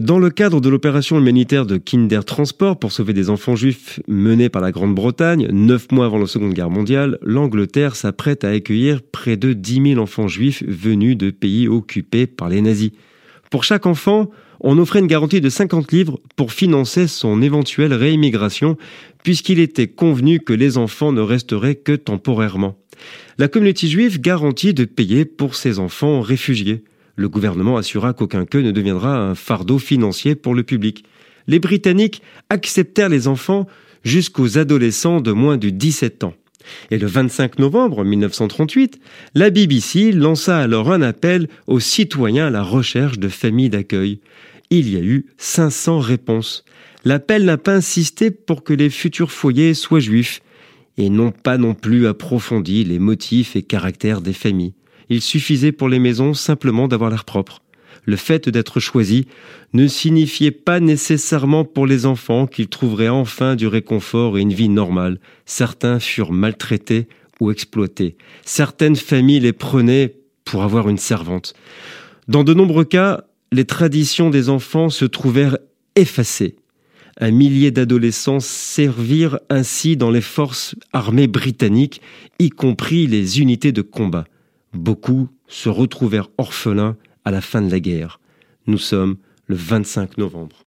Dans le cadre de l'opération humanitaire de Kinder Transport pour sauver des enfants juifs menée par la Grande-Bretagne, neuf mois avant la Seconde Guerre mondiale, l'Angleterre s'apprête à accueillir près de 10 000 enfants juifs venus de pays occupés par les nazis. Pour chaque enfant, on offrait une garantie de 50 livres pour financer son éventuelle réimmigration, puisqu'il était convenu que les enfants ne resteraient que temporairement. La communauté juive garantit de payer pour ses enfants réfugiés. Le gouvernement assura qu'aucun queue ne deviendra un fardeau financier pour le public. Les Britanniques acceptèrent les enfants jusqu'aux adolescents de moins de 17 ans. Et le 25 novembre 1938, la BBC lança alors un appel aux citoyens à la recherche de familles d'accueil. Il y a eu 500 réponses. L'appel n'a pas insisté pour que les futurs foyers soient juifs et n'ont pas non plus approfondi les motifs et caractères des familles il suffisait pour les maisons simplement d'avoir l'air propre. Le fait d'être choisi ne signifiait pas nécessairement pour les enfants qu'ils trouveraient enfin du réconfort et une vie normale. Certains furent maltraités ou exploités. Certaines familles les prenaient pour avoir une servante. Dans de nombreux cas, les traditions des enfants se trouvèrent effacées. Un millier d'adolescents servirent ainsi dans les forces armées britanniques, y compris les unités de combat. Beaucoup se retrouvèrent orphelins à la fin de la guerre. Nous sommes le 25 novembre.